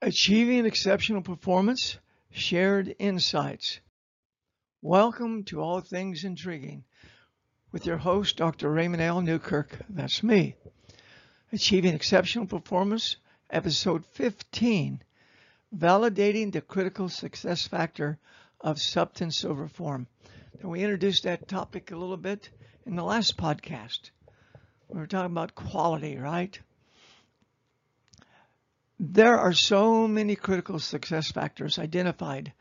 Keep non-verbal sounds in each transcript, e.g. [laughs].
Achieving exceptional performance, shared insights. Welcome to All Things Intriguing with your host, Dr. Raymond L. Newkirk. That's me. Achieving exceptional performance, episode 15 Validating the Critical Success Factor of Substance Over Form. And we introduced that topic a little bit in the last podcast. We were talking about quality, right? There are so many critical success factors identified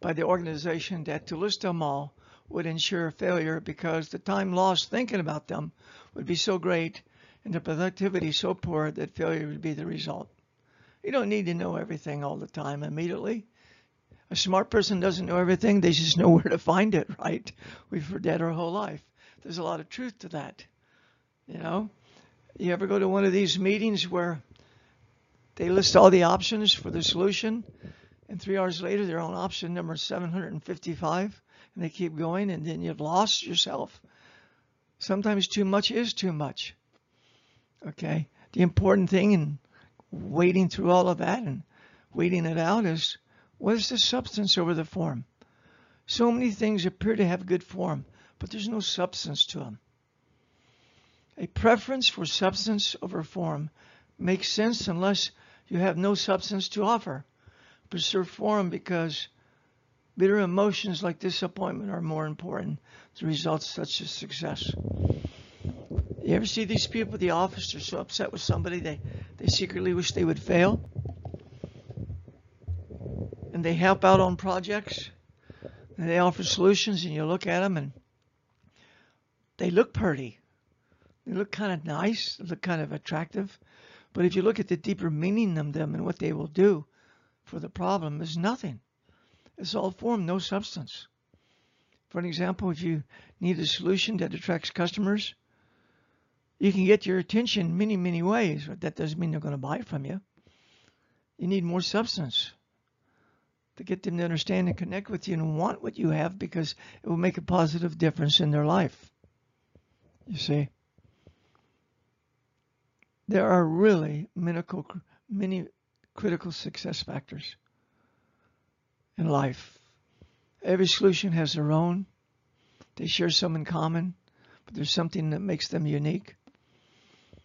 by the organization that to list them all would ensure failure because the time lost thinking about them would be so great and the productivity so poor that failure would be the result. You don't need to know everything all the time immediately. A smart person doesn't know everything, they just know where to find it, right? We've heard that our whole life. There's a lot of truth to that. You know, you ever go to one of these meetings where they list all the options for the solution, and three hours later they're on option number 755, and they keep going, and then you've lost yourself. Sometimes too much is too much. Okay, the important thing in wading through all of that and weeding it out is what is the substance over the form? So many things appear to have good form, but there's no substance to them. A preference for substance over form makes sense unless you have no substance to offer. Preserve form because bitter emotions like disappointment are more important to results such as success. You ever see these people at the office? They're so upset with somebody they, they secretly wish they would fail. And they help out on projects. And they offer solutions, and you look at them and they look pretty. They look kind of nice. They look kind of attractive. But if you look at the deeper meaning of them and what they will do for the problem, is nothing. It's all form, no substance. For an example, if you need a solution that attracts customers, you can get your attention many, many ways, but that doesn't mean they're going to buy from you. You need more substance to get them to understand and connect with you and want what you have because it will make a positive difference in their life. You see? There are really many critical success factors in life. Every solution has their own. They share some in common, but there's something that makes them unique.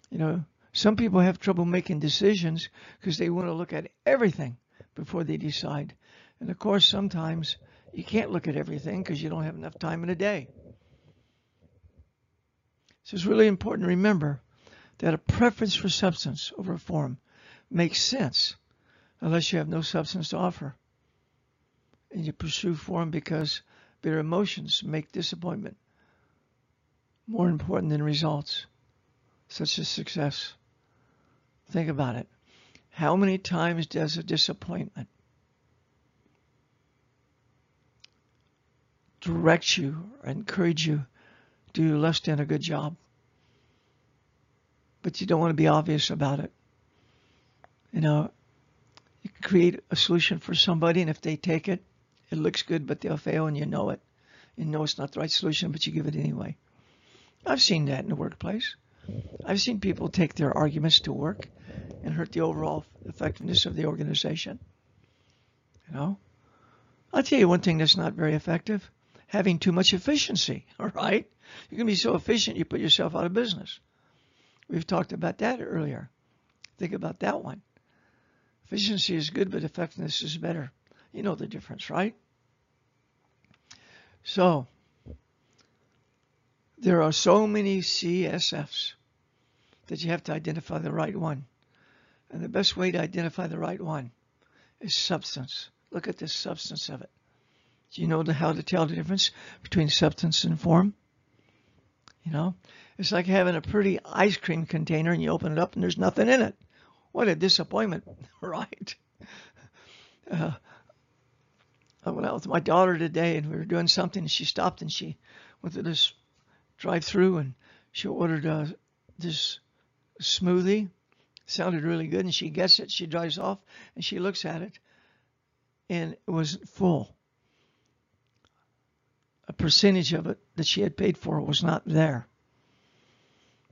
You know, some people have trouble making decisions because they want to look at everything before they decide. And of course, sometimes you can't look at everything because you don't have enough time in a day. So it's really important to remember that a preference for substance over form makes sense unless you have no substance to offer. And you pursue form because bitter emotions make disappointment more important than results, such as success. Think about it. How many times does a disappointment direct you or encourage you to do less than a good job? But you don't want to be obvious about it. You know, you can create a solution for somebody, and if they take it, it looks good, but they'll fail, and you know it. You know it's not the right solution, but you give it anyway. I've seen that in the workplace. I've seen people take their arguments to work and hurt the overall effectiveness of the organization. You know, I'll tell you one thing that's not very effective having too much efficiency. [laughs] All right. You can be so efficient you put yourself out of business. We've talked about that earlier. Think about that one. Efficiency is good, but effectiveness is better. You know the difference, right? So, there are so many CSFs that you have to identify the right one. And the best way to identify the right one is substance. Look at the substance of it. Do you know how to tell the difference between substance and form? You know, it's like having a pretty ice cream container and you open it up and there's nothing in it. What a disappointment, [laughs] right? Uh, I went out with my daughter today and we were doing something and she stopped and she went to this drive through and she ordered uh, this smoothie. sounded really good and she gets it. She drives off and she looks at it and it was full a percentage of it that she had paid for was not there.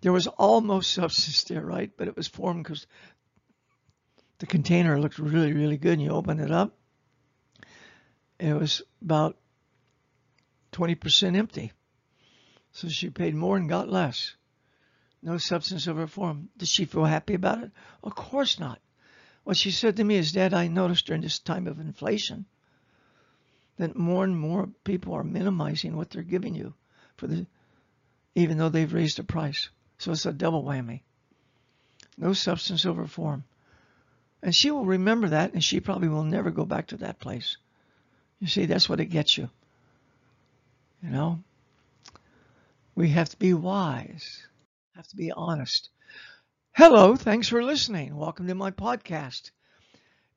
There was almost substance there, right? But it was formed because the container looked really, really good, and you open it up, it was about 20% empty. So she paid more and got less. No substance of over form. Did she feel happy about it? Of course not. What she said to me is, Dad, I noticed during this time of inflation that more and more people are minimizing what they're giving you for the even though they've raised the price. So it's a double whammy. No substance over form. And she will remember that and she probably will never go back to that place. You see, that's what it gets you. You know? We have to be wise. Have to be honest. Hello, thanks for listening. Welcome to my podcast.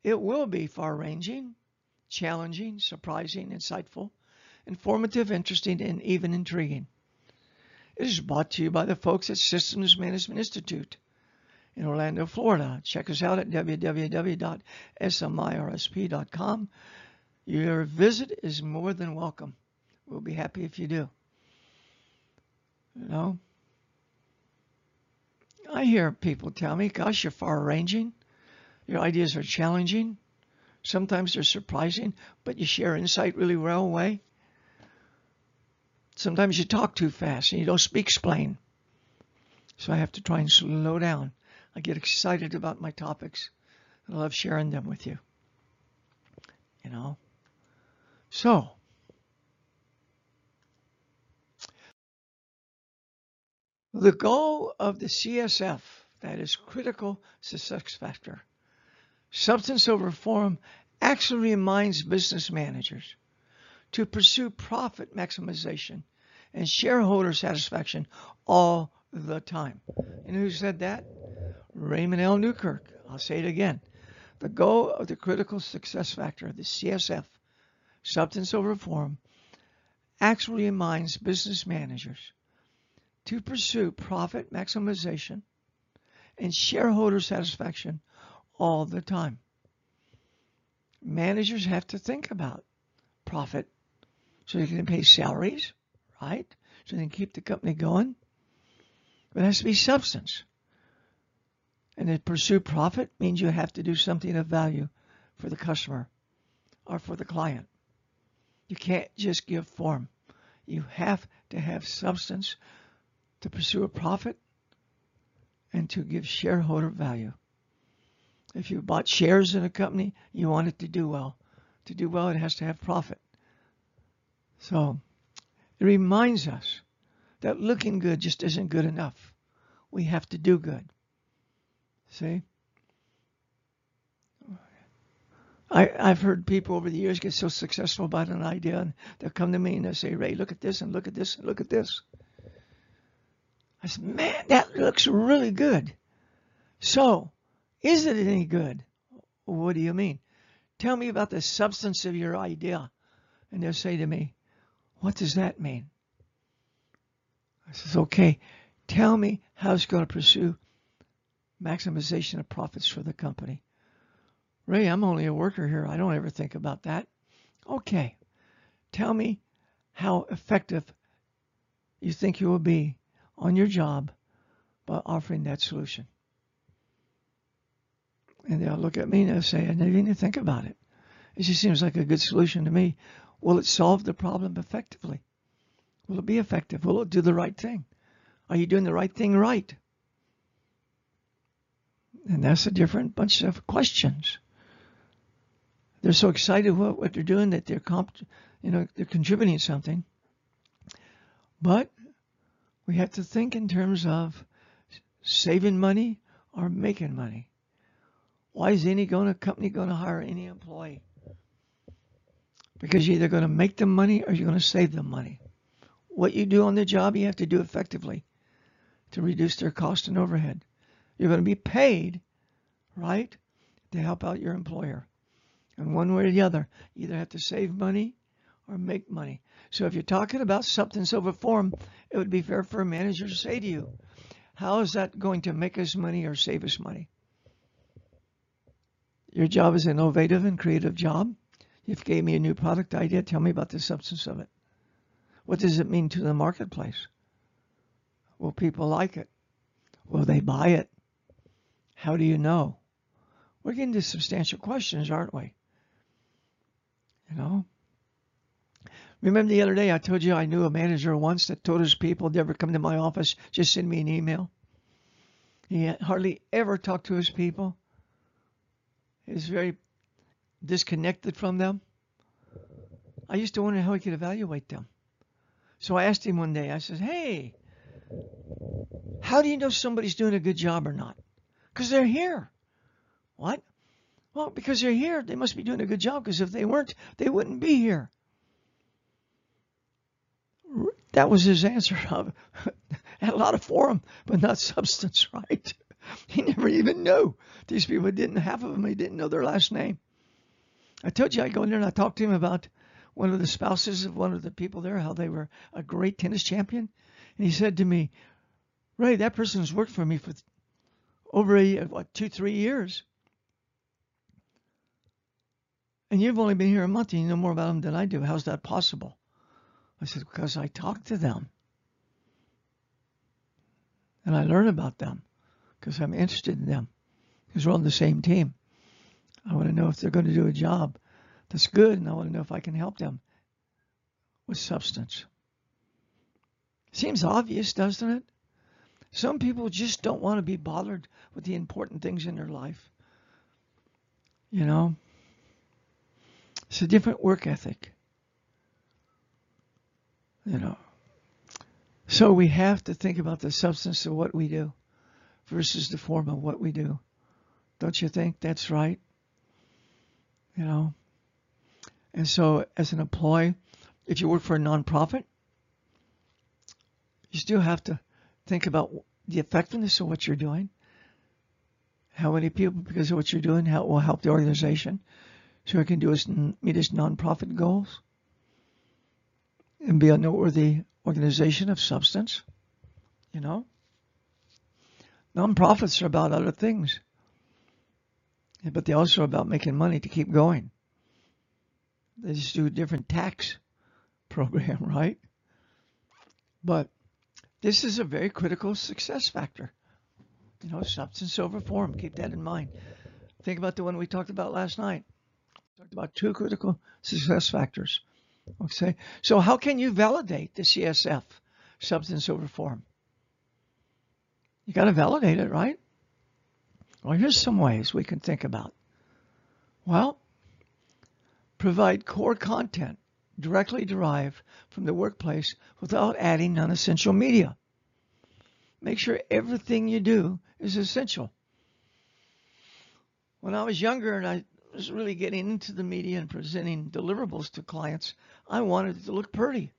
It will be far ranging, challenging, surprising, insightful, informative, interesting, and even intriguing. It is brought to you by the folks at Systems Management Institute in Orlando, Florida. Check us out at www.smirsp.com. Your visit is more than welcome. We'll be happy if you do. You know, I hear people tell me, gosh, you're far ranging. Your ideas are challenging. Sometimes they're surprising, but you share insight really well away. Sometimes you talk too fast and you don't speak explain. So I have to try and slow down. I get excited about my topics and I love sharing them with you. You know? So, The goal of the CSF, that is critical success factor, substance over form, actually reminds business managers to pursue profit maximization and shareholder satisfaction all the time. And who said that? Raymond L. Newkirk. I'll say it again. The goal of the critical success factor, the CSF, substance over form, actually reminds business managers to pursue profit maximization and shareholder satisfaction all the time. Managers have to think about profit so they can pay salaries, right? So they can keep the company going. But it has to be substance. And to pursue profit means you have to do something of value for the customer or for the client. You can't just give form. You have to have substance to pursue a profit and to give shareholder value. If you bought shares in a company, you want it to do well. To do well, it has to have profit. So it reminds us that looking good just isn't good enough. We have to do good. See? I, I've heard people over the years get so successful about an idea and they'll come to me and they'll say, Ray, look at this and look at this and look at this. I said, man, that looks really good. So, is it any good? What do you mean? Tell me about the substance of your idea. And they'll say to me, what does that mean? I says, okay, tell me how it's going to pursue maximization of profits for the company. Ray, I'm only a worker here. I don't ever think about that. Okay, tell me how effective you think you will be on your job by offering that solution. And they'll look at me and they'll say, I didn't even think about it. It just seems like a good solution to me. Will it solve the problem effectively? Will it be effective? Will it do the right thing? Are you doing the right thing right? And that's a different bunch of questions. They're so excited about what they're doing that they're comp, you know, they're contributing something. But we have to think in terms of saving money or making money. Why is any going company going to hire any employee? Because you're either going to make them money or you're going to save them money. What you do on the job, you have to do effectively to reduce their cost and overhead. You're going to be paid, right, to help out your employer. And one way or the other, you either have to save money or make money. So if you're talking about substance over form, it would be fair for a manager to say to you, how is that going to make us money or save us money? Your job is an innovative and creative job. You've gave me a new product idea. Tell me about the substance of it. What does it mean to the marketplace? Will people like it? Will they buy it? How do you know? We're getting to substantial questions, aren't we? You know? Remember the other day I told you I knew a manager once that told his people never come to my office, just send me an email. He hardly ever talked to his people. He was very disconnected from them. I used to wonder how he could evaluate them. So I asked him one day, I said, Hey, how do you know somebody's doing a good job or not? Because they're here. What? Well, because they're here, they must be doing a good job because if they weren't, they wouldn't be here. That was his answer. [laughs] Had a lot of form, but not substance, [laughs] right? He never even knew. These people didn't, half of them, he didn't know their last name. I told you I go in there and I talked to him about one of the spouses of one of the people there, how they were a great tennis champion. And he said to me, Ray, that person has worked for me for over a, what, two, three years. And you've only been here a month and you know more about them than I do. How's that possible? I said, because I talk to them. And I learn about them because I'm interested in them because we're on the same team. I want to know if they're going to do a job that's good and I want to know if I can help them with substance. Seems obvious, doesn't it? Some people just don't want to be bothered with the important things in their life. You know, it's a different work ethic. You know, so we have to think about the substance of what we do versus the form of what we do. Don't you think that's right? You know, and so as an employee, if you work for a nonprofit, you still have to think about the effectiveness of what you're doing. How many people, because of what you're doing, how it will help the organization so it can do its, meet its nonprofit goals and be a noteworthy organization of substance. You know? Nonprofits are about other things, but they also about making money to keep going. They just do a different tax [laughs] program, right? But this is a very critical success factor. You know, substance over form. Keep that in mind. Think about the one we talked about last night. We talked about two critical success factors. Okay. So how can you validate the CSF, substance over form? You got to validate it, right? Well, here's some ways we can think about. Well, provide core content directly derived from the workplace without adding non-essential media. Make sure everything you do is essential. When I was younger and I was really getting into the media and presenting deliverables to clients, I wanted it to look pretty.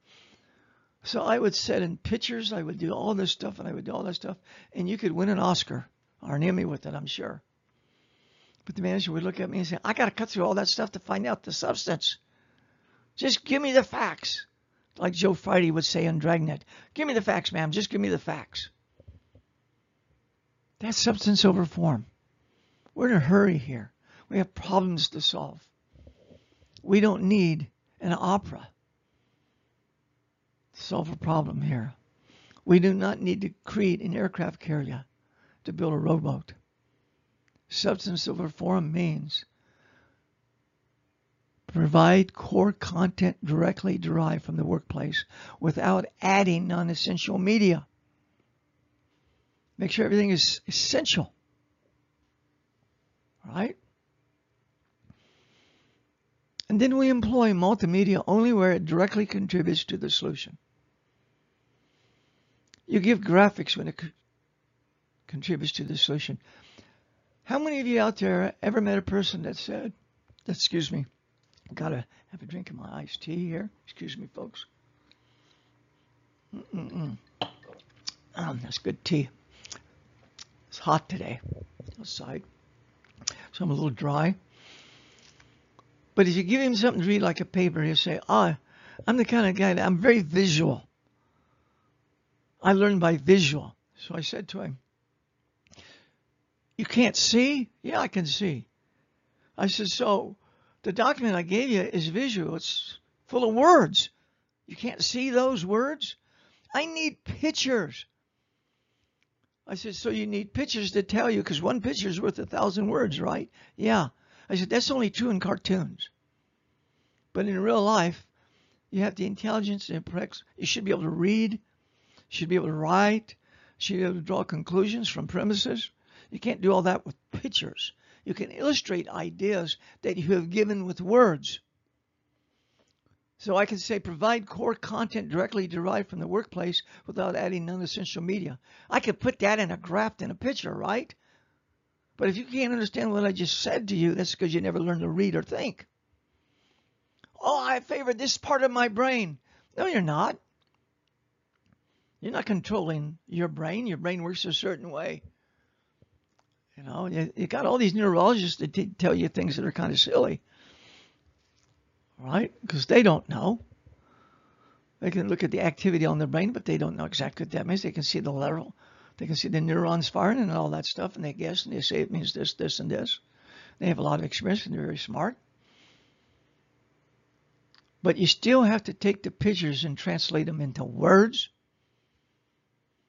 So I would set in pictures, I would do all this stuff, and I would do all that stuff, and you could win an Oscar or near me with it, I'm sure. But the manager would look at me and say, I got to cut through all that stuff to find out the substance. Just give me the facts. Like Joe Friday would say on Dragnet. Give me the facts, ma'am. Just give me the facts. That's substance over form. We're in a hurry here. We have problems to solve. We don't need an opera to solve a problem here. We do not need to create an aircraft carrier to build a rowboat. Substance over form means Provide core content directly derived from the workplace without adding non-essential media. Make sure everything is essential. Right? And then we employ multimedia only where it directly contributes to the solution. You give graphics when it contributes to the solution. How many of you out there ever met a person that said, excuse me, Gotta have a drink of my iced tea here. Excuse me, folks. Mm-mm-mm. Um, that's good tea. It's hot today outside, so I'm a little dry. But if you give him something to read like a paper, he'll say, "Ah, oh, I'm the kind of guy that I'm very visual. I learn by visual." So I said to him, "You can't see? Yeah, I can see." I said, "So." The document I gave you is visual. It's full of words. You can't see those words? I need pictures. I said, so you need pictures to tell you, because one picture is worth a thousand words, right? Yeah. I said, that's only true in cartoons. But in real life, you have the intelligence and you should be able to read, you should be able to write, you should be able to draw conclusions from premises. You can't do all that with pictures. You can illustrate ideas that you have given with words. So I can say provide core content directly derived from the workplace without adding non-essential media. I could put that in a graph in a picture, right? But if you can't understand what I just said to you, that's because you never learned to read or think. Oh, I favor this part of my brain. No, you're not. You're not controlling your brain. Your brain works a certain way. You know, you, you got all these neurologists that tell you things that are kind of silly right? Because they don't know. They can look at the activity on the brain, but they don't know exactly what that means. They can see the level, they can see the neurons firing and all that stuff, and they guess and they say it means this, this, and this. They have a lot of experience and they're very smart. But you still have to take the pictures and translate them into words.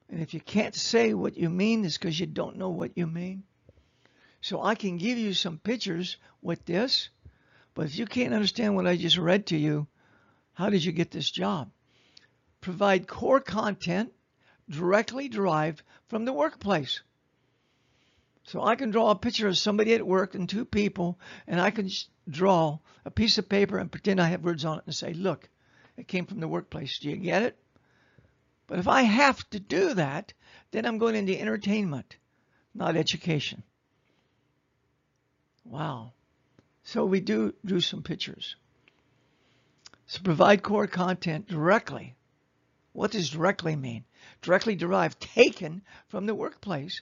And if you can't say what you mean, it's because you don't know what you mean. So I can give you some pictures with this but if you can't understand what I just read to you, how did you get this job? Provide core content directly derived from the workplace. So I can draw a picture of somebody at work and two people, and I can draw a piece of paper and pretend I have words on it and say, look, it came from the workplace. Do you get it? But if I have to do that, then I'm going into entertainment, not education. Wow. So we do do some pictures. So provide core content directly. What does directly mean? Directly derived, taken from the workplace.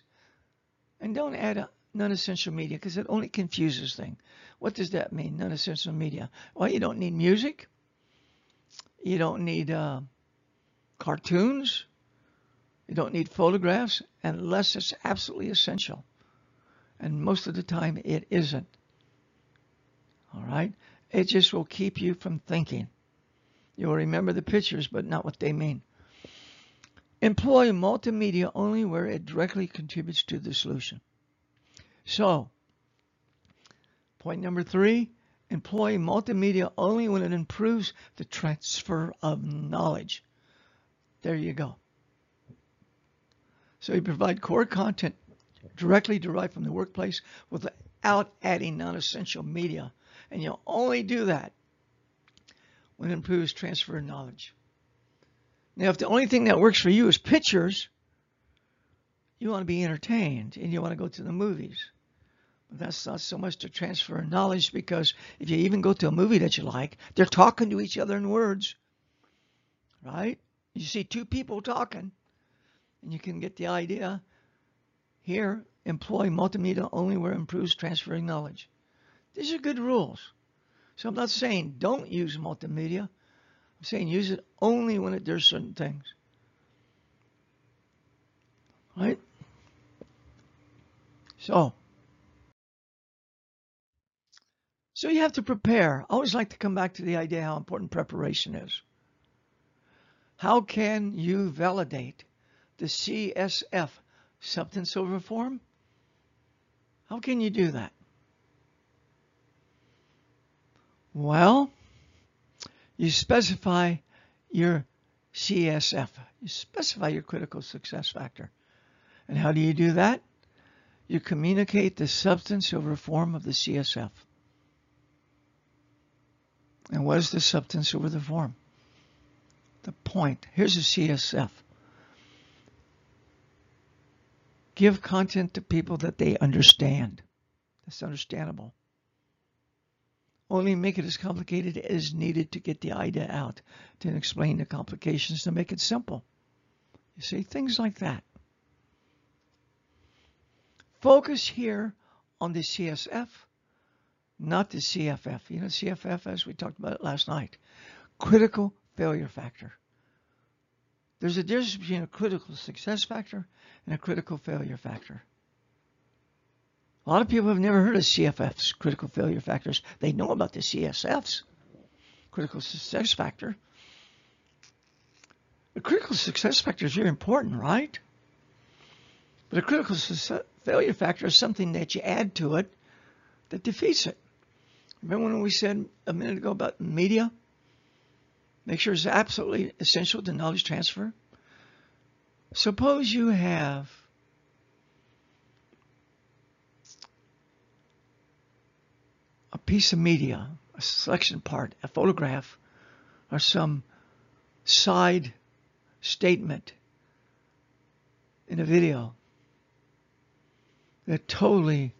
And don't add non-essential media because it only confuses things. What does that mean, non-essential media? Well, you don't need music. You don't need uh, cartoons. You don't need photographs unless it's absolutely essential. And most of the time it isn't. All right? It just will keep you from thinking. You'll remember the pictures, but not what they mean. Employ multimedia only where it directly contributes to the solution. So, point number three, employ multimedia only when it improves the transfer of knowledge. There you go. So you provide core content directly derived from the workplace without adding non-essential media and you'll only do that when it improves transfer of knowledge. Now, if the only thing that works for you is pictures, you want to be entertained and you want to go to the movies. But that's not so much to transfer knowledge because if you even go to a movie that you like, they're talking to each other in words, right? You see two people talking and you can get the idea. Here, employ multimedia only where it improves transferring knowledge. These are good rules. So I'm not saying don't use multimedia. I'm saying use it only when it does certain things. Right? So, so you have to prepare. I always like to come back to the idea how important preparation is. How can you validate the CSF substance over form? How can you do that? Well, you specify your CSF. You specify your critical success factor. And how do you do that? You communicate the substance over form of the CSF. And what is the substance over the form? The point. Here's the CSF. Give content to people that they understand. That's understandable. Only make it as complicated as needed to get the idea out, to explain the complications to make it simple. You see, things like that. Focus here on the CSF, not the CFF. You know, CFF, as we talked about last night, critical failure factor. There's a difference between a critical success factor and a critical failure factor. A lot of people have never heard of CFFs, critical failure factors. They know about the CSFs, critical success factor. The critical success factor is very important, right? But a critical failure factor is something that you add to it that defeats it. Remember when we said a minute ago about media? Make sure it's absolutely essential to knowledge transfer. Suppose you have a piece of media, a selection part, a photograph, or some side statement in a video that totally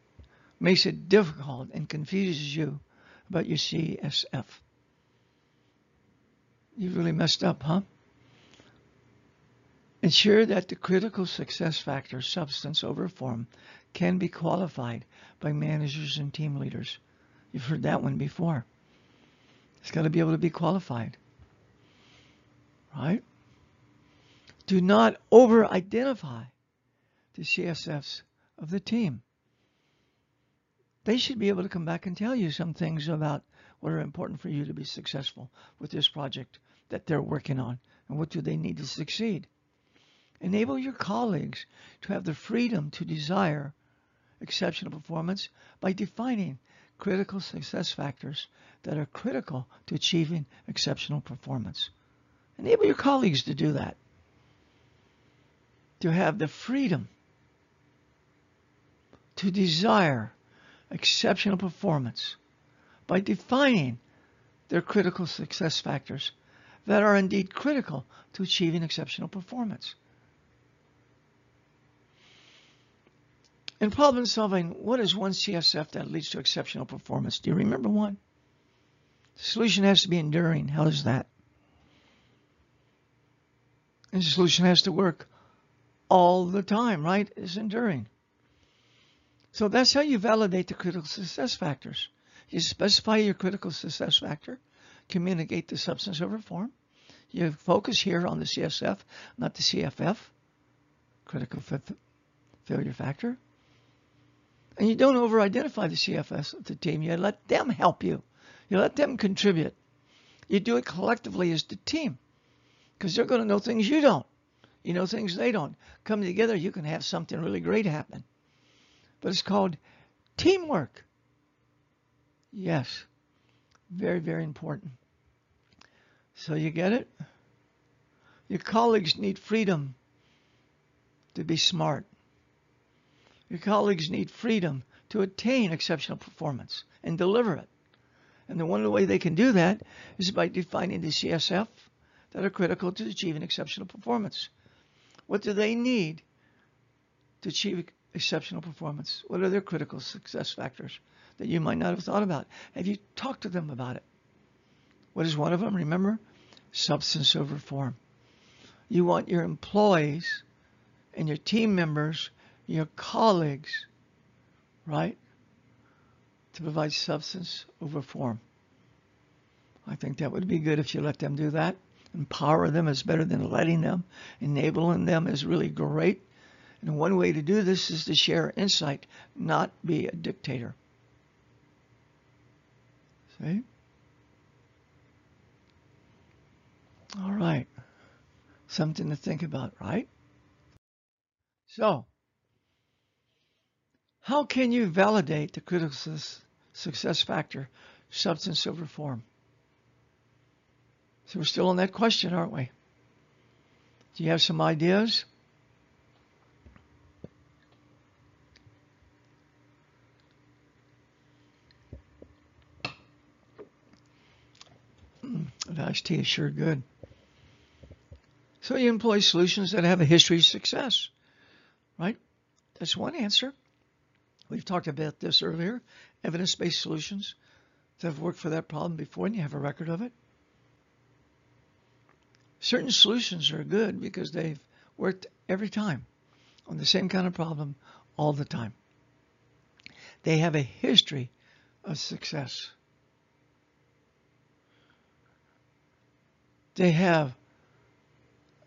makes it difficult and confuses you about your CSF. You really messed up, huh? Ensure that the critical success factor, substance over form, can be qualified by managers and team leaders. You've heard that one before. It's got to be able to be qualified. Right? Do not over identify the CSFs of the team. They should be able to come back and tell you some things about what are important for you to be successful with this project that they're working on and what do they need to succeed. Enable your colleagues to have the freedom to desire exceptional performance by defining critical success factors that are critical to achieving exceptional performance. Enable your colleagues to do that. To have the freedom to desire exceptional performance by defining their critical success factors that are indeed critical to achieving exceptional performance. In problem solving, what is one CSF that leads to exceptional performance? Do you remember one? The solution has to be enduring. How is that? And the solution has to work all the time, right? It's enduring. So that's how you validate the critical success factors. You specify your critical success factor, communicate the substance over form. You focus here on the CSF, not the CFF, critical failure factor. And you don't over-identify the CFS of the team. You let them help you. You let them contribute. You do it collectively as the team because they're going to know things you don't. You know things they don't. Come together, you can have something really great happen but it's called teamwork. Yes, very, very important. So you get it? Your colleagues need freedom to be smart. Your colleagues need freedom to attain exceptional performance and deliver it. And the one way they can do that is by defining the CSF that are critical to achieving exceptional performance. What do they need to achieve exceptional performance? What are their critical success factors that you might not have thought about? Have you talked to them about it? What is one of them? Remember, substance over form. You want your employees and your team members, your colleagues, right, to provide substance over form. I think that would be good if you let them do that. Empower them is better than letting them. Enabling them is really great. And one way to do this is to share insight, not be a dictator. See? All right. Something to think about, right? So, how can you validate the critical success factor, substance over form? So we're still on that question, aren't we? Do you have some ideas? Mm, iced tea is sure good. So you employ solutions that have a history of success, right? That's one answer. We've talked about this earlier. Evidence-based solutions that have worked for that problem before and you have a record of it. Certain solutions are good because they've worked every time on the same kind of problem all the time. They have a history of success. They have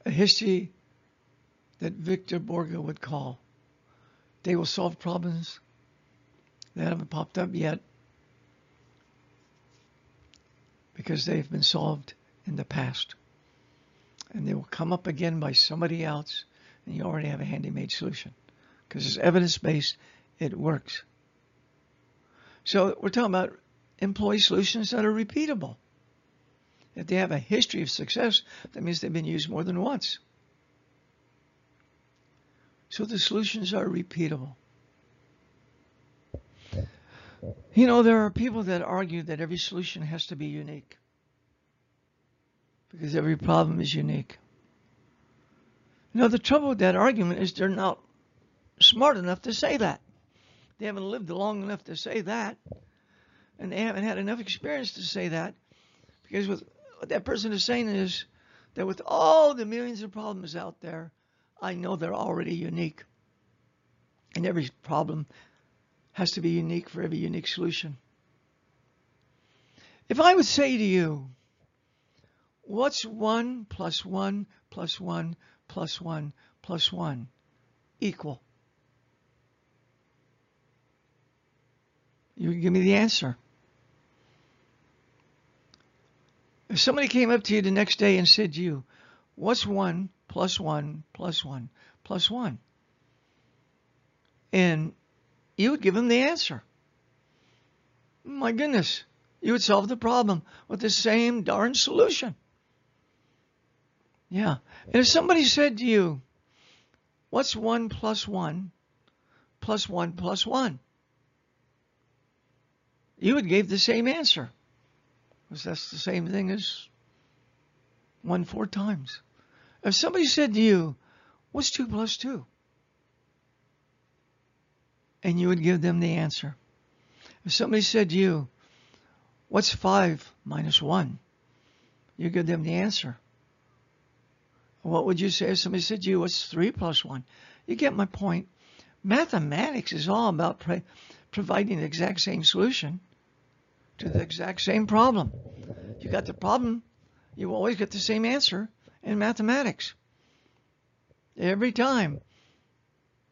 a history that Victor Borge would call. They will solve problems that haven't popped up yet because they've been solved in the past. And they will come up again by somebody else, and you already have a handy-made solution. because it's evidence-based, it works. So we're talking about employee solutions that are repeatable. If they have a history of success, that means they've been used more than once. So the solutions are repeatable. You know, there are people that argue that every solution has to be unique because every problem is unique. You know, the trouble with that argument is they're not smart enough to say that. They haven't lived long enough to say that. And they haven't had enough experience to say that. Because with, what that person is saying is that with all the millions of problems out there, I know they're already unique. And every problem has to be unique for every unique solution. If I would say to you, what's 1 plus 1 plus 1 plus 1 plus 1 equal? You give me the answer. If somebody came up to you the next day and said to you, what's 1 plus 1 plus 1 plus 1? And you would give them the answer. My goodness, you would solve the problem with the same darn solution. Yeah. And if somebody said to you, what's 1 plus 1 plus 1 plus 1? You would give the same answer. Because that's the same thing as 1 four times. If somebody said to you, what's 2 plus 2? And you would give them the answer. If somebody said to you, what's 5 minus 1? You give them the answer. What would you say if somebody said to you, what's 3 plus 1? You get my point. Mathematics is all about providing the exact same solution to the exact same problem. You got the problem, you always get the same answer in mathematics. Every time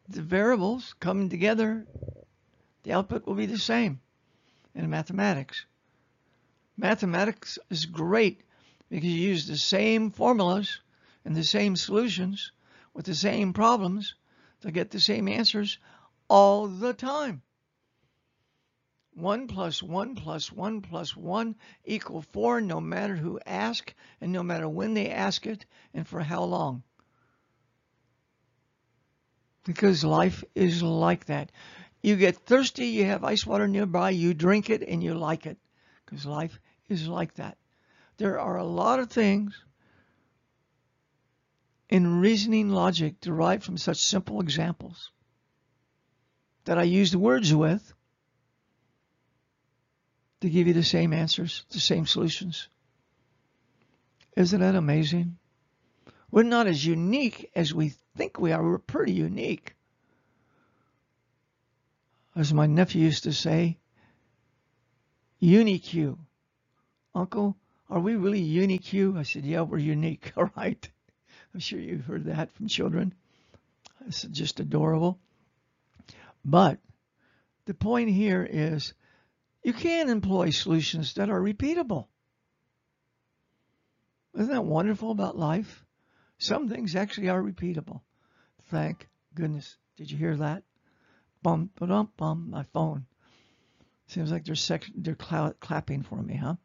the variables come together, the output will be the same in mathematics. Mathematics is great because you use the same formulas and the same solutions with the same problems to get the same answers all the time. 1 plus 1 plus 1 plus 1 equal 4 no matter who asks and no matter when they ask it and for how long. Because life is like that. You get thirsty, you have ice water nearby, you drink it and you like it. Because life is like that. There are a lot of things in reasoning logic derived from such simple examples that I use the words with to give you the same answers, the same solutions. Isn't that amazing? We're not as unique as we think we are. We're pretty unique. As my nephew used to say, unique you. Uncle, are we really unique you? I said, yeah, we're unique. All [laughs] right. I'm sure you've heard that from children. It's just adorable. But the point here is you can employ solutions that are repeatable. Isn't that wonderful about life? Some things actually are repeatable. Thank goodness. Did you hear that? Bum, ba-dum, bum, my phone. Seems like they're, sec- they're cl- clapping for me, huh?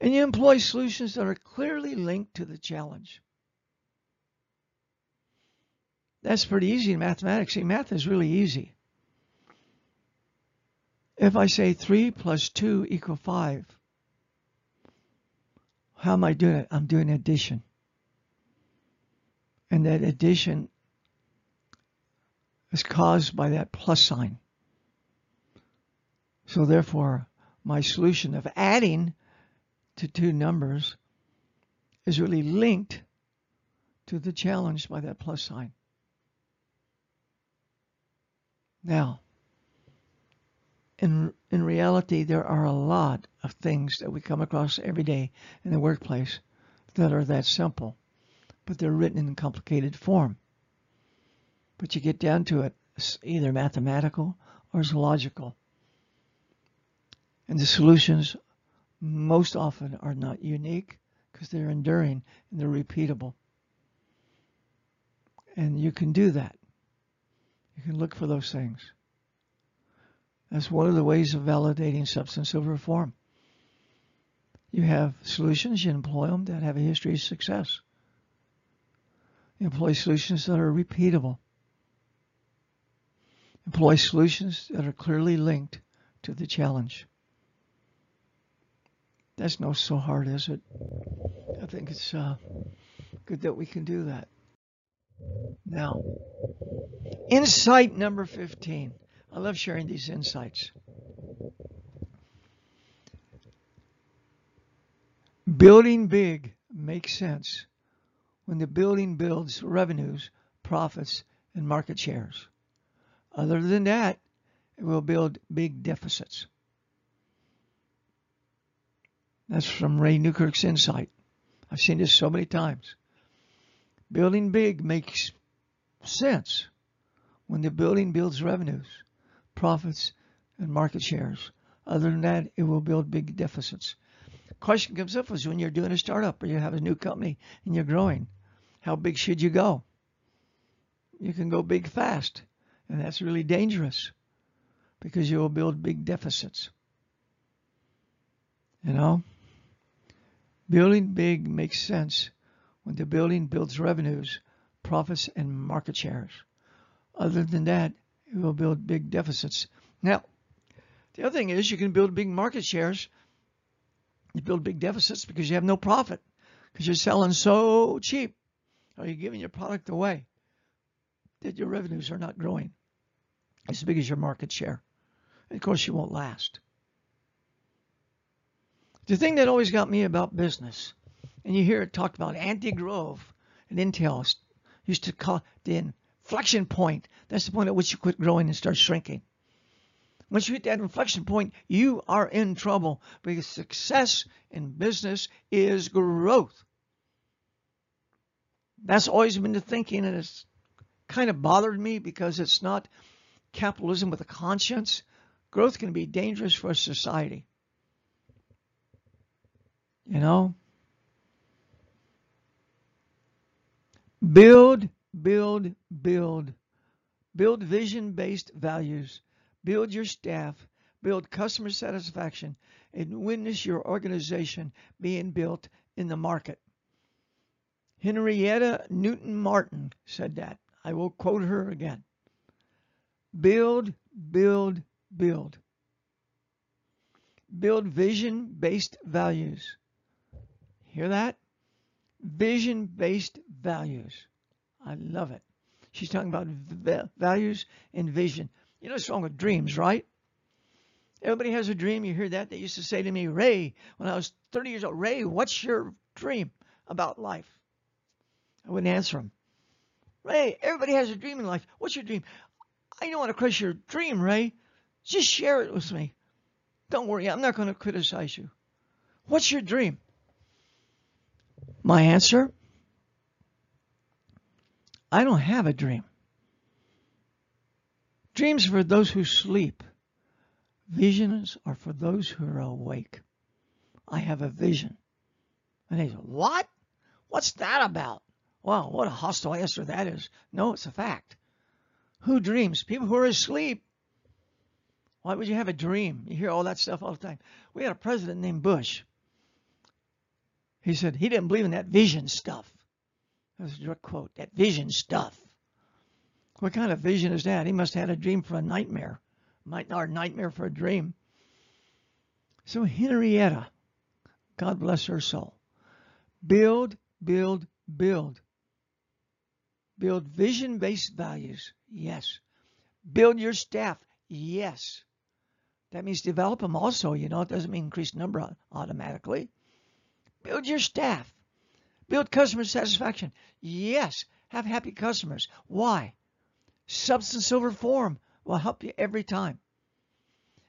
And you employ solutions that are clearly linked to the challenge. That's pretty easy in mathematics. See, math is really easy. If I say 3 plus 2 equal 5, how am I doing it? I'm doing addition. And that addition is caused by that plus sign. So therefore, my solution of adding to two numbers is really linked to the challenge by that plus sign. Now, in in reality, there are a lot of things that we come across every day in the workplace that are that simple, but they're written in complicated form. But you get down to it, it's either mathematical or it's logical. And the solutions most often are not unique because they're enduring and they're repeatable. And you can do that. You can look for those things. That's one of the ways of validating substance over form. You have solutions, you employ them that have a history of success. You employ solutions that are repeatable. Employ solutions that are clearly linked to the challenge. That's not so hard, is it? I think it's uh, good that we can do that. Now, insight number 15. I love sharing these insights. Building big makes sense when the building builds revenues, profits, and market shares. Other than that, it will build big deficits. That's from Ray Newkirk's insight. I've seen this so many times. Building big makes sense when the building builds revenues, profits, and market shares. Other than that, it will build big deficits. Question comes up is when you're doing a startup or you have a new company and you're growing, how big should you go? You can go big fast, and that's really dangerous because you will build big deficits. You know, building big makes sense when the building builds revenues, profits, and market shares. Other than that, it will build big deficits. Now, the other thing is you can build big market shares. You build big deficits because you have no profit because you're selling so cheap or you're giving your product away that your revenues are not growing as big as your market share. And of course, you won't last. The thing that always got me about business and you hear it talked about Andy Grove and Intel used to call the inflection point. That's the point at which you quit growing and start shrinking. Once you hit that inflection point, you are in trouble because success in business is growth. That's always been the thinking, and it's kind of bothered me because it's not capitalism with a conscience. Growth can be dangerous for society. You know, Build, build, build. Build vision based values. Build your staff. Build customer satisfaction and witness your organization being built in the market. Henrietta Newton Martin said that. I will quote her again. Build, build, build. Build vision based values. Hear that? vision based values. I love it. She's talking about values and vision. You know what's wrong with dreams, right? Everybody has a dream. You hear that? They used to say to me, Ray, when I was 30 years old, Ray, what's your dream about life? I wouldn't answer them. Ray, everybody has a dream in life. What's your dream? I don't want to crush your dream, Ray. Just share it with me. Don't worry, I'm not going to criticize you. What's your dream? My answer? I don't have a dream. Dreams are for those who sleep. Visions are for those who are awake. I have a vision. And they say, What? What's that about? Well, what a hostile answer that is. No, it's a fact. Who dreams? People who are asleep. Why would you have a dream? You hear all that stuff all the time. We had a president named Bush. He said he didn't believe in that vision stuff. A direct quote. That vision stuff. What kind of vision is that? He must have had a dream for a nightmare. Might not a nightmare for a dream. So Henrietta, God bless her soul. Build, build, build. Build vision-based values. Yes. Build your staff. Yes. That means develop them also. You know, it doesn't mean increase number automatically. Build your staff. Build customer satisfaction. Yes, have happy customers. Why? Substance over form will help you every time.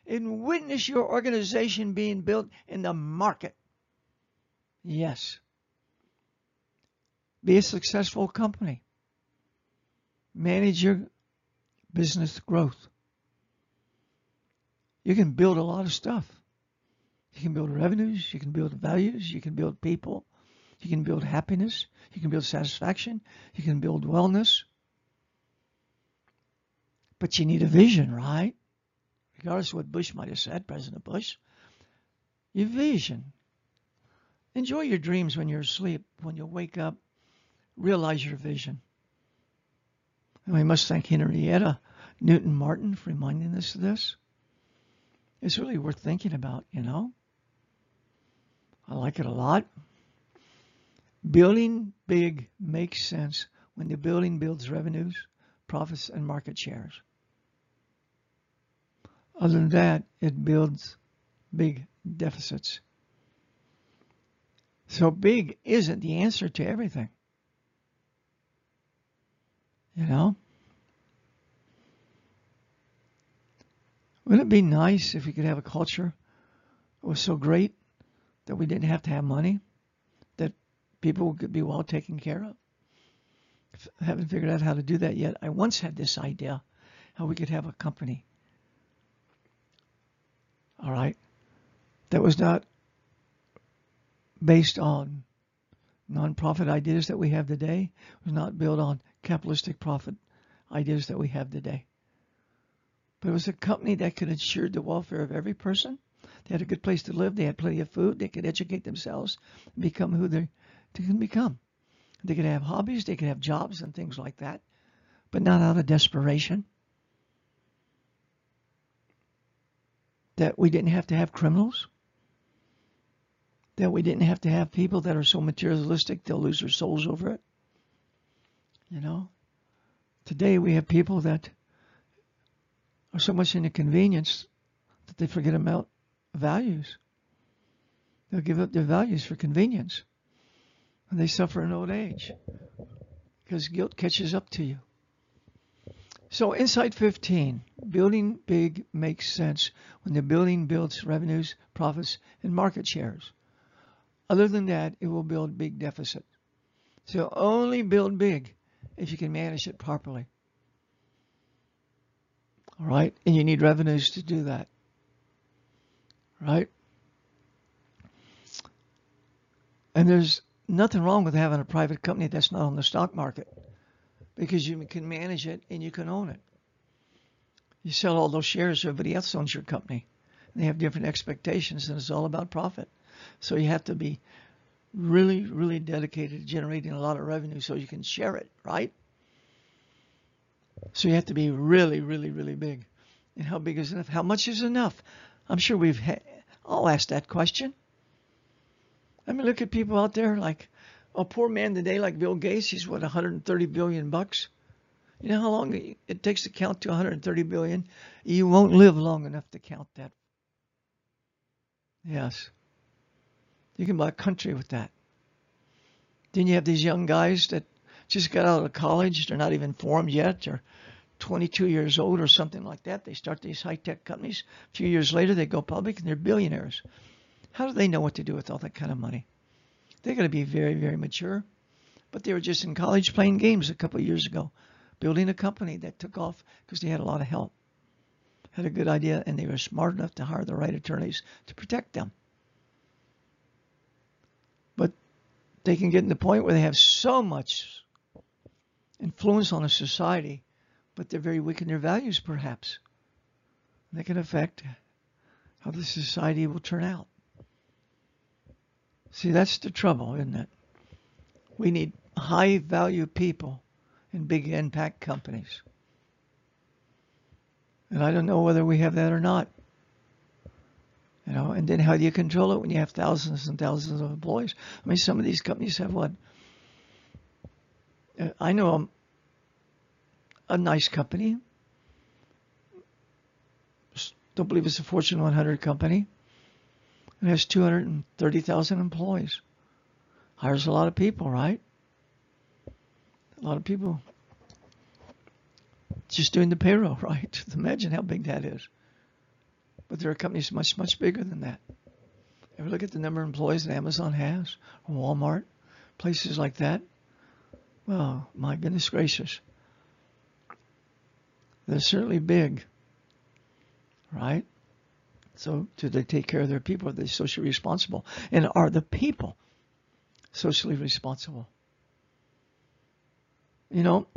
And witness your organization being built in the market. Yes. Be a successful company. Manage your business growth. You can build a lot of stuff. You can build revenues, you can build values, you can build people, you can build happiness, you can build satisfaction, you can build wellness. But you need a vision, right? Regardless of what Bush might have said, President Bush. Your vision. Enjoy your dreams when you're asleep. When you wake up, realize your vision. And we must thank Henrietta Newton Martin for reminding us of this. It's really worth thinking about, you know. I like it a lot. Building big makes sense when the building builds revenues, profits, and market shares. Other than that, it builds big deficits. So big isn't the answer to everything. You know? Wouldn't it be nice if we could have a culture that was so great that we didn't have to have money, people could be well taken care of? I haven't figured out how to do that yet. I once had this idea how we could have a company. All right. That was not based on nonprofit ideas that we have today. It was not built on capitalistic profit ideas that we have today. But it was a company that could ensure the welfare of every person. They had a good place to live. They had plenty of food. They could educate themselves, and become who they can become. They could have hobbies. They could have jobs and things like that, but not out of desperation. That we didn't have to have criminals. That we didn't have to have people that are so materialistic they'll lose their souls over it. You know, today we have people that are so much into convenience that they forget about values. They'll give up their values for convenience. And they suffer in old age because guilt catches up to you. So, Insight 15 building big makes sense when the building builds revenues, profits, and market shares. Other than that, it will build big deficit. So, only build big if you can manage it properly. All right. And you need revenues to do that. Right. And there's nothing wrong with having a private company that's not on the stock market because you can manage it and you can own it. You sell all those shares, everybody else owns your company. And They have different expectations, and it's all about profit. So you have to be really, really dedicated to generating a lot of revenue so you can share it, right? So you have to be really, really, really big. And how big is enough? How much is enough? I'm sure we've ha- all asked that question. I mean, look at people out there like a poor man today, like Bill Gates. He's what 130 billion bucks. You know how long it takes to count to 130 billion? You won't live long enough to count that. Yes. You can buy a country with that. Then you have these young guys that just got out of college. They're not even formed yet. They're 22 years old or something like that. They start these high tech companies. A few years later, they go public and they're billionaires. How do they know what to do with all that kind of money? They're going to be very, very mature. But they were just in college playing games a couple of years ago, building a company that took off because they had a lot of help, had a good idea, and they were smart enough to hire the right attorneys to protect them. But they can get to the point where they have so much influence on a society, but they're very weak in their values, perhaps. And they can affect how the society will turn out. See, that's the trouble, isn't it? We need high value people in big impact companies. And I don't know whether we have that or not. You know, and then how do you control it when you have thousands and thousands of employees? I mean, some of these companies have what? Uh, I know a, a nice company. Don't believe it's a Fortune 100 company. It has 230,000 employees. Hires a lot of people, right? A lot of people just doing the payroll, [laughs] right? Imagine how big that is. But there are companies much, much bigger than that. Ever look at the number of employees that Amazon has, or Walmart, places like that? Well, my goodness gracious. They're certainly big, right? So do they take care of their people? Are they socially responsible? And are the people socially responsible? You know,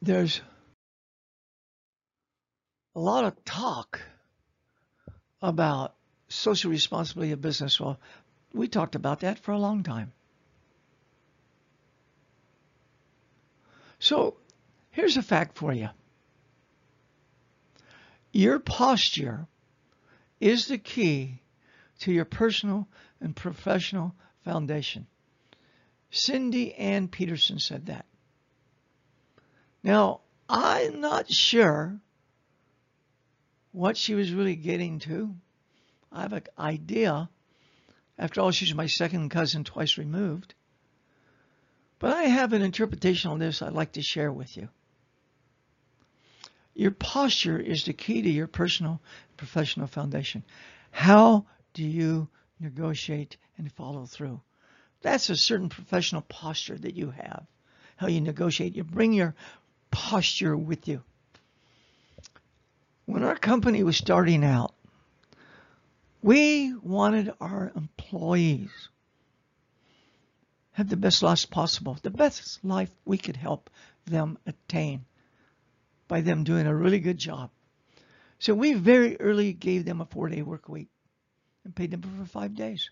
there's a lot of talk about social responsibility of business. Well, we talked about that for a long time. So here's a fact for you. Your posture is the key to your personal and professional foundation. Cindy Ann Peterson said that. Now, I'm not sure what she was really getting to. I have an idea. After all, she's my second cousin twice removed. But I have an interpretation on this I'd like to share with you. Your posture is the key to your personal professional foundation. How do you negotiate and follow through? That's a certain professional posture that you have. How you negotiate. You bring your posture with you. When our company was starting out, we wanted our employees have the best life possible, the best life we could help them attain by them doing a really good job. So we very early gave them a four-day work week and paid them for five days.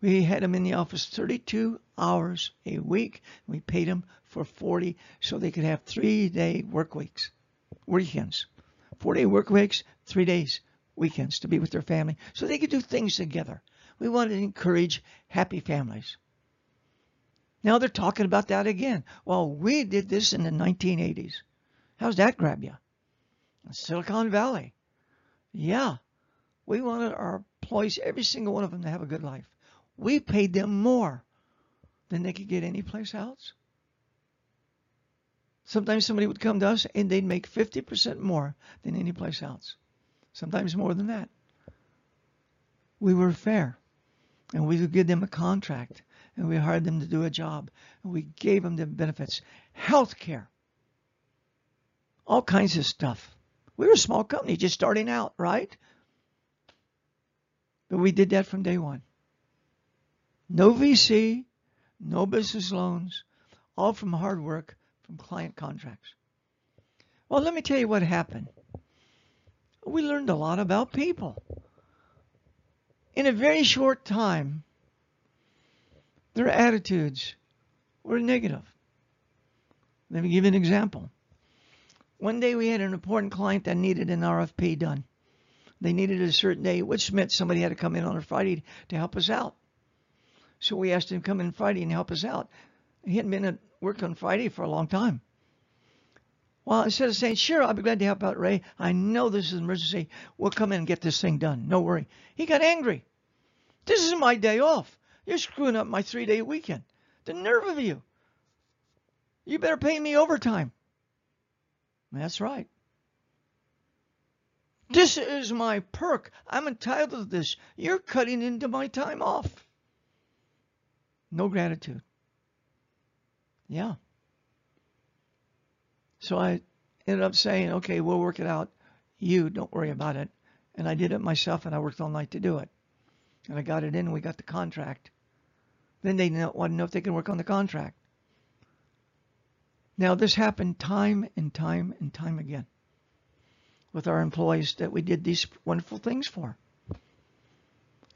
We had them in the office 32 hours a week. We paid them for 40 so they could have three-day work weeks, weekends four day work weeks, three days weekends to be with their family so they could do things together. We wanted to encourage happy families. Now they're talking about that again. Well, we did this in the 1980s. How's that grab you? Silicon Valley. Yeah, we wanted our employees, every single one of them, to have a good life. We paid them more than they could get anyplace else. Sometimes somebody would come to us and they'd make 50% more than anyplace else. Sometimes more than that. We were fair. And we would give them a contract. And we hired them to do a job. And we gave them the benefits. Health care. All kinds of stuff. We were a small company just starting out, right? But we did that from day one. No VC, no business loans, all from hard work from client contracts. Well, let me tell you what happened. We learned a lot about people. In a very short time, their attitudes were negative. Let me give you an example. One day we had an important client that needed an RFP done. They needed a certain day, which meant somebody had to come in on a Friday to help us out. So we asked him to come in Friday and help us out. He hadn't been at work on Friday for a long time. Well, instead of saying, sure, I'll be glad to help out Ray. I know this is an emergency. We'll come in and get this thing done. No worry. He got angry. This is my day off. You're screwing up my three day weekend. The nerve of you. You better pay me overtime. That's right. This is my perk. I'm entitled to this. You're cutting into my time off. No gratitude. Yeah. So I ended up saying, okay, we'll work it out. You don't worry about it. And I did it myself and I worked all night to do it. And I got it in and we got the contract. Then they want to know if they can work on the contract. Now this happened time and time and time again with our employees that we did these wonderful things for.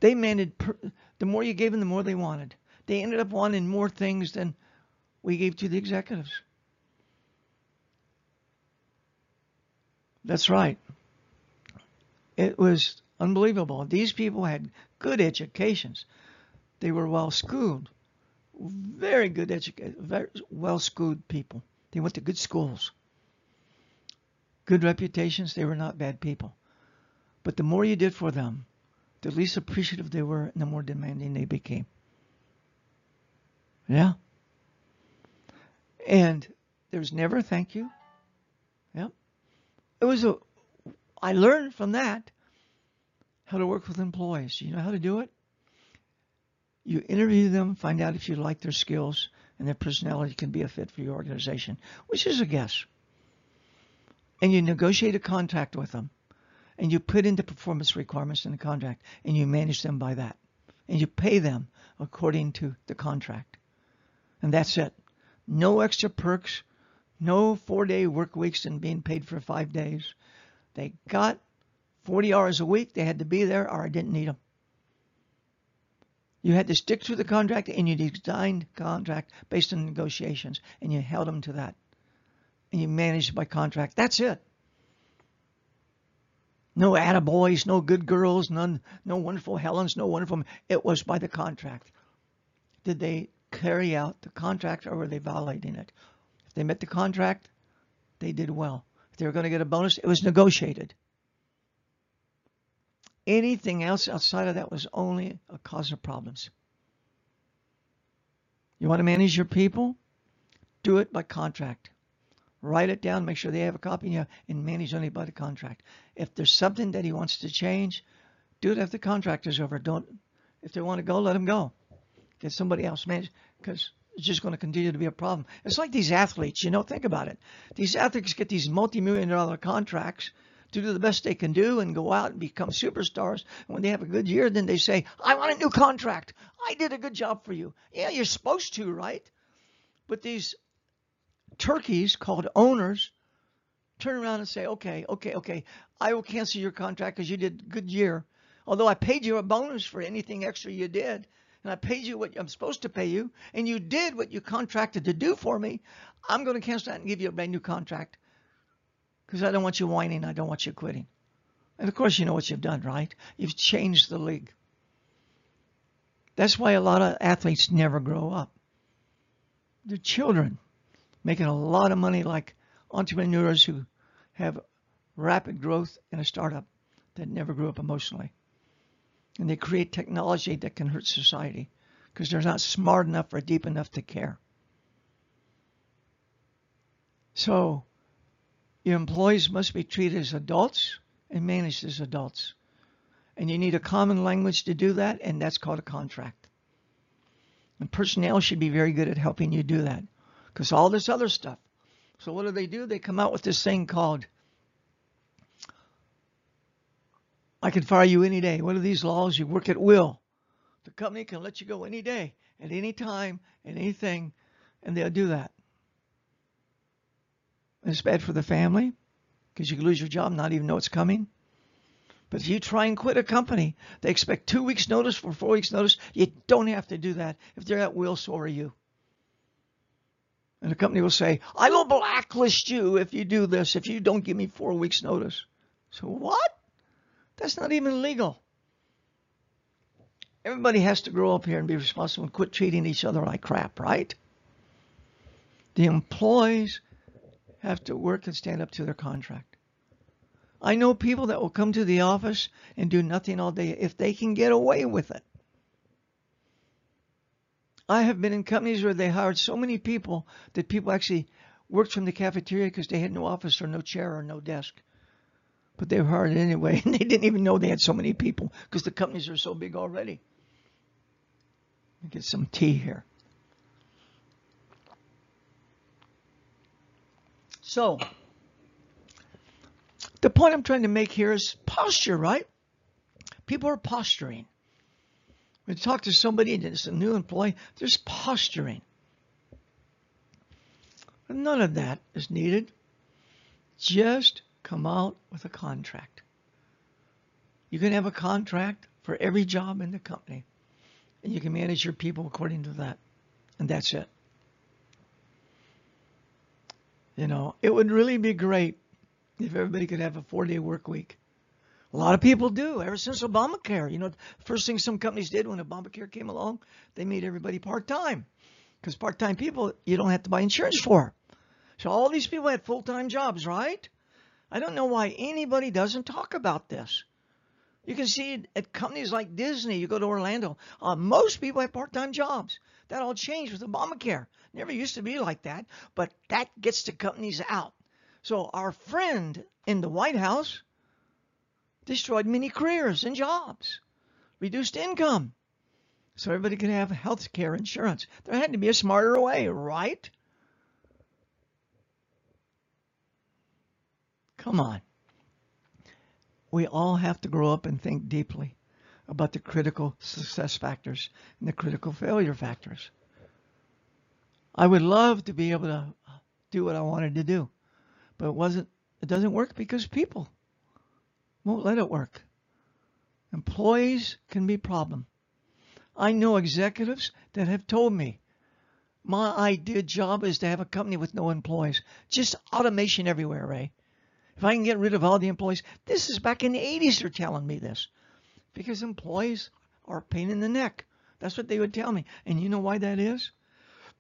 They demanded, the more you gave them, the more they wanted. They ended up wanting more things than we gave to the executives. That's right. It was unbelievable. These people had good educations. They were well schooled, very good educated, very well schooled people. They went to good schools, good reputations. They were not bad people. But the more you did for them, the least appreciative they were and the more demanding they became. Yeah. And there was never thank you. Yep. It was a, I learned from that how to work with employees. You know how to do it? You interview them, find out if you like their skills and their personality can be a fit for your organization, which is a guess. And you negotiate a contract with them and you put in the performance requirements in the contract and you manage them by that. And you pay them according to the contract. And that's it. No extra perks, No four day work weeks and being paid for five days. They got 40 hours a week. They had to be there or I didn't need them. You had to stick to the contract and you designed contract based on negotiations and you held them to that. And you managed by contract. That's it. No attaboys, no good girls, none, no wonderful Helens, no wonderful. It was by the contract. Did they carry out the contract or were they violating it? If they met the contract, they did well. If they were going to get a bonus, it was negotiated. Anything else outside of that was only a cause of problems. You want to manage your people? Do it by contract. Write it down, make sure they have a copy, and manage only by the contract. If there's something that he wants to change, do it if the contract is over. Don't, if they want to go, let them go. Get somebody else manage, because it's just going to continue to be a problem. It's like these athletes, you know, think about it. These athletes get these multi-million dollar contracts to do the best they can do and go out and become superstars. And when they have a good year, then they say, I want a new contract. I did a good job for you. Yeah, you're supposed to, right? But these turkeys called owners turn around and say, okay, okay, okay, I will cancel your contract because you did a good year. Although I paid you a bonus for anything extra you did, and I paid you what I'm supposed to pay you, and you did what you contracted to do for me, I'm going to cancel that and give you a brand new contract because I don't want you whining. I don't want you quitting. And of course, you know what you've done, right? You've changed the league. That's why a lot of athletes never grow up. They're children making a lot of money like entrepreneurs who have rapid growth in a startup that never grew up emotionally. And they create technology that can hurt society because they're not smart enough or deep enough to care. So your employees must be treated as adults and managed as adults. And you need a common language to do that, and that's called a contract. And personnel should be very good at helping you do that because all this other stuff. So what do they do? They come out with this thing called I can fire you any day. What are these laws? You work at will. The company can let you go any day, at any time, at anything, and they'll do that. And it's bad for the family because you can lose your job, not even know it's coming. But if you try and quit a company, they expect two weeks notice or four weeks notice. You don't have to do that. If they're at will, so are you. And the company will say, I will blacklist you if you do this, if you don't give me four weeks notice. So what? That's not even legal. Everybody has to grow up here and be responsible and quit treating each other like crap, right? The employees have to work and stand up to their contract. I know people that will come to the office and do nothing all day if they can get away with it. I have been in companies where they hired so many people that people actually worked from the cafeteria because they had no office or no chair or no desk. But they were hired anyway, [laughs] and they didn't even know they had so many people because the companies are so big already. Get some tea here. So, the point I'm trying to make here is posture, right? People are posturing. When you talk to somebody and it's a new employee, there's posturing. None of that is needed. Just come out with a contract. You can have a contract for every job in the company, and you can manage your people according to that. And that's it. You know, it would really be great if everybody could have a four day work week. A lot of people do ever since Obamacare. You know, first thing some companies did when Obamacare came along, they made everybody part time. Because part time people, you don't have to buy insurance for. So all these people had full time jobs, right? I don't know why anybody doesn't talk about this. You can see it at companies like Disney. You go to Orlando. Uh, most people have part time jobs. That all changed with Obamacare. Never used to be like that, but that gets the companies out. So our friend in the White House destroyed many careers and jobs, reduced income, so everybody could have health care insurance. There had to be a smarter way, right? Come on. We all have to grow up and think deeply about the critical success factors and the critical failure factors. I would love to be able to do what I wanted to do. But it wasn't, it doesn't work because people won't let it work. Employees can be a problem. I know executives that have told me my ideal job is to have a company with no employees. Just automation everywhere, Ray. If I can get rid of all the employees, this is back in the 80s they're telling me this. Because employees are a pain in the neck. That's what they would tell me. And you know why that is?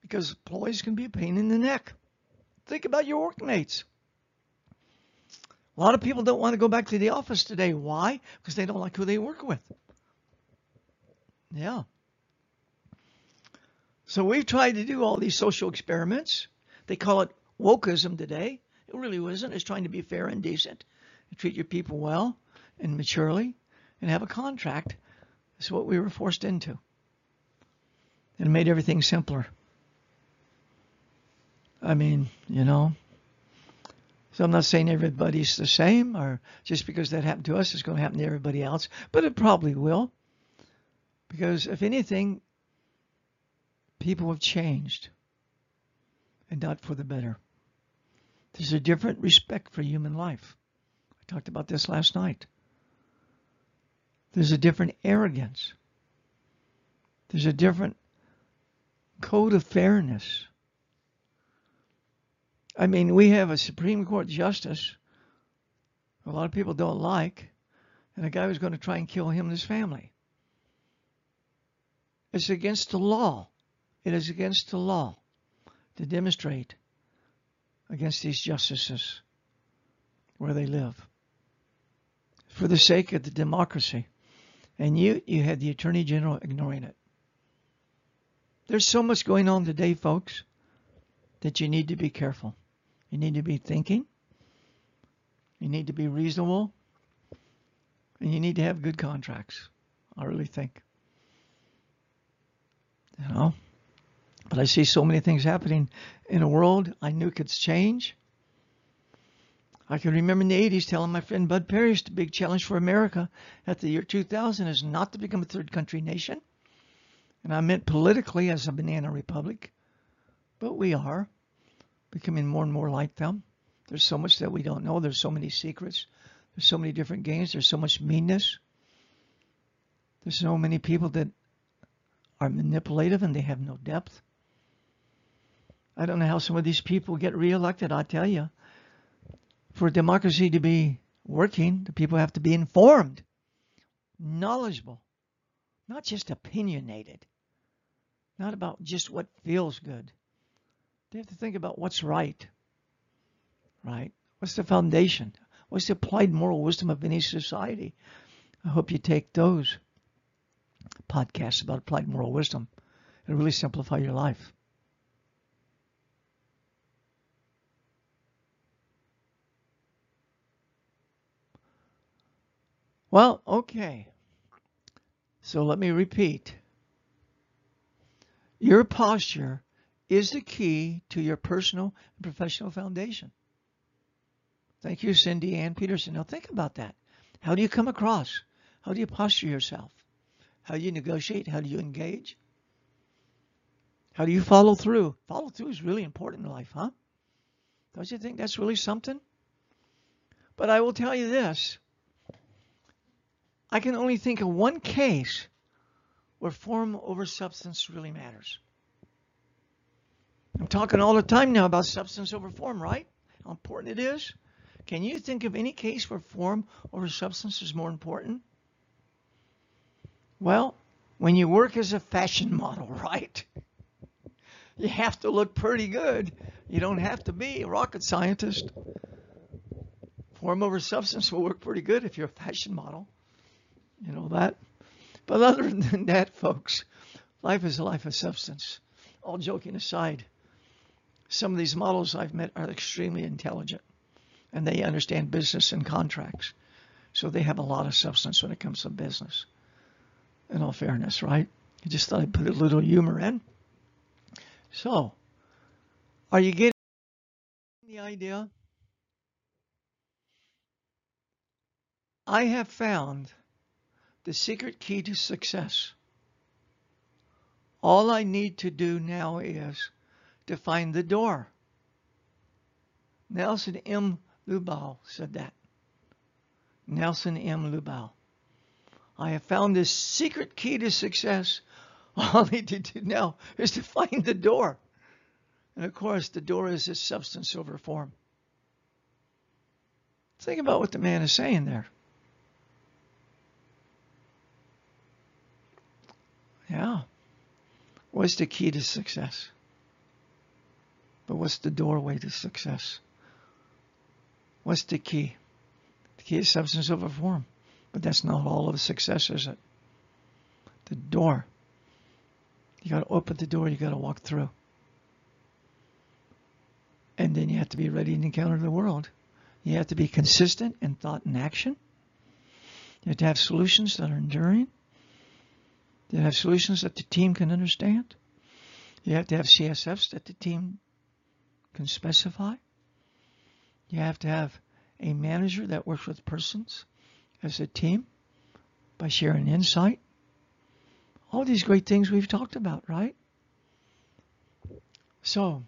Because employees can be a pain in the neck. Think about your workmates. A lot of people don't want to go back to the office today. Why? Because they don't like who they work with. Yeah. So we've tried to do all these social experiments. They call it wokeism today. It really wasn't. It's trying to be fair and decent, treat your people well and maturely, and have a contract. That's what we were forced into. And it made everything simpler. I mean, you know. So I'm not saying everybody's the same, or just because that happened to us is going to happen to everybody else, but it probably will. Because if anything, people have changed and not for the better. There's a different respect for human life. I talked about this last night. There's a different arrogance. There's a different code of fairness. I mean, we have a Supreme Court justice a lot of people don't like, and a guy was going to try and kill him and his family. It's against the law. It is against the law to demonstrate against these justices where they live for the sake of the democracy. And you, you had the Attorney General ignoring it. There's so much going on today, folks, that you need to be careful. You need to be thinking. You need to be reasonable. And you need to have good contracts. I really think. You know? But I see so many things happening in a world I knew could change. I can remember in the 80s telling my friend Bud Parrish the big challenge for America at the year 2000 is not to become a third country nation. And I meant politically as a banana republic. But we are becoming more and more like them. There's so much that we don't know. There's so many secrets. There's so many different games. There's so much meanness. There's so many people that are manipulative and they have no depth. I don't know how some of these people get reelected. I tell you, for democracy to be working, the people have to be informed, knowledgeable, not just opinionated, not about just what feels good. They have to think about what's right, right? What's the foundation? What's the applied moral wisdom of any society? I hope you take those podcasts about applied moral wisdom and really simplify your life. Well, okay. So let me repeat. Your posture is the key to your personal and professional foundation. Thank you, Cindy Ann Peterson. Now think about that. How do you come across? How do you posture yourself? How do you negotiate? How do you engage? How do you follow through? Follow through is really important in life, huh? Don't you think that's really something? But I will tell you this. I can only think of one case where form over substance really matters. I'm talking all the time now about substance over form, right? How important it is. Can you think of any case where form over substance is more important? Well, when you work as a fashion model, [laughs] right? You have to look pretty good. You don't have to be a rocket scientist. Form over substance will work pretty good if you're a fashion model. You know that? But other [laughs] than that, folks, life is a life of substance. All joking aside, some of these models I've met are extremely intelligent and they understand business and contracts. So they have a lot of substance when it comes to business. In all fairness, right? I just thought I'd put a little humor in. So, are you getting the idea? I have found the secret key to success. All I need to do now is to find the door. Nelson M. Lubau said that. Nelson M. Lubau. I have found this secret key to success. [laughs] All I need to do now is to find the door. And of course, the door is this substance over form. Think about what the man is saying there. Yeah. What's the key to success? But what's the doorway to success? What's the key? The key is substance over form. But that's not all of success, is it? The door. You got to open the door, you got to walk through. And then you have to be ready to encounter the world. You have to be consistent in thought and action. You have to have solutions that are enduring. You have solutions that the team can understand. You have to have CSFs that the team can specify. You have to have a manager that works with persons as a team by sharing insight. All these great things we've talked about, right? So,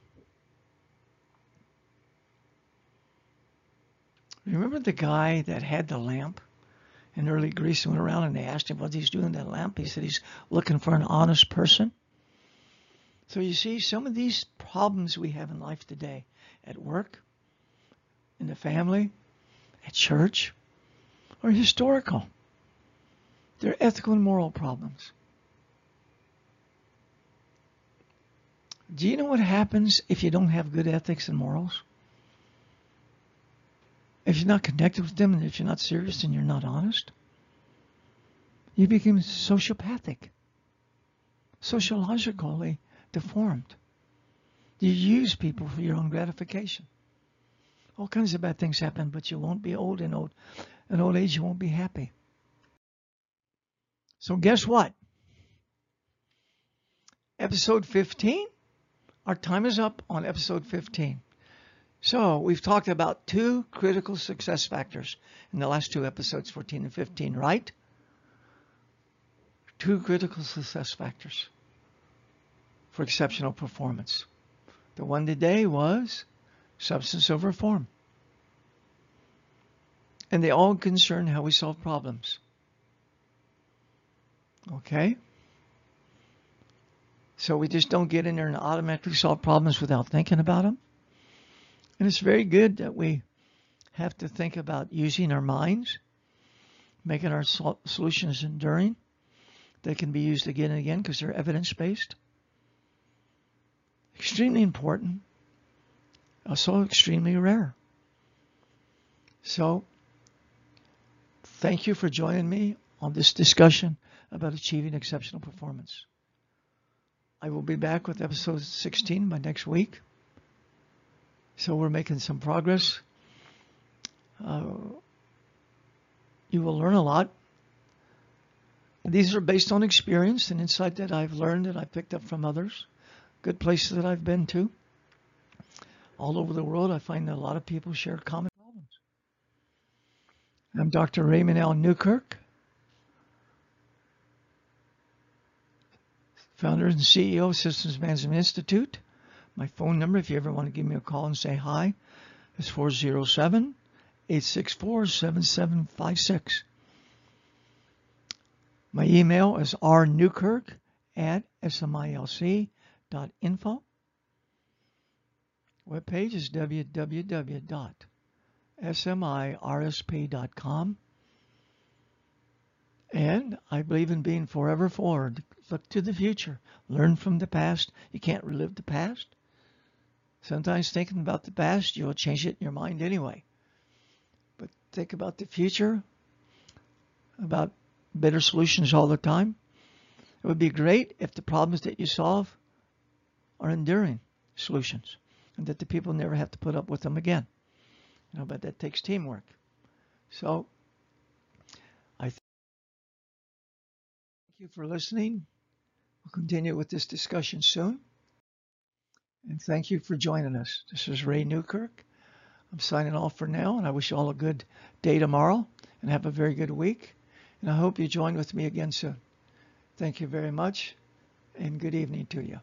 remember the guy that had the lamp in early Greece and went around and they asked him what he's doing that lamp? He said he's looking for an honest person. So you see, some of these problems we have in life today, at work, in the family, at church, are historical. They're ethical and moral problems. Do you know what happens if you don't have good ethics and morals? If you're not connected with them and if you're not serious and you're not honest, you become sociopathic, sociologically deformed. You use people for your own gratification. All kinds of bad things happen, but you won't be old in old in old age you won't be happy. So guess what? Episode 15. Our time is up on episode 15. So we've talked about two critical success factors in the last two episodes, 14 and 15, right? Two critical success factors for exceptional performance. The one today was substance over form. And they all concern how we solve problems. Okay? So we just don't get in there and automatically solve problems without thinking about them. And it's very good that we have to think about using our minds, making our solutions enduring. They can be used again and again because they're evidence based. Extremely important, also extremely rare. So, thank you for joining me on this discussion about achieving exceptional performance. I will be back with episode 16 by next week. So we're making some progress. Uh, you will learn a lot. These are based on experience and insight that I've learned that I picked up from others, good places that I've been to. All over the world, I find that a lot of people share common problems. I'm Dr. Raymond L. Newkirk, founder and CEO of Systems Management Institute. My phone number, if you ever want to give me a call and say hi, is 407 864 7756. My email is rnewkirk at smilc.info. Webpage is www.smirsp.com. And I believe in being forever forward. Look to the future. Learn from the past. You can't relive the past. Sometimes thinking about the past, you'll change it in your mind anyway. But think about the future, about better solutions all the time. It would be great if the problems that you solve are enduring solutions and that the people never have to put up with them again. You know, but that takes teamwork. So I thank you for listening. We'll continue with this discussion soon. And thank you for joining us. This is Ray Newkirk. I'm signing off for now, and I wish you all a good day tomorrow and have a very good week. And I hope you join with me again soon. Thank you very much, and good evening to you.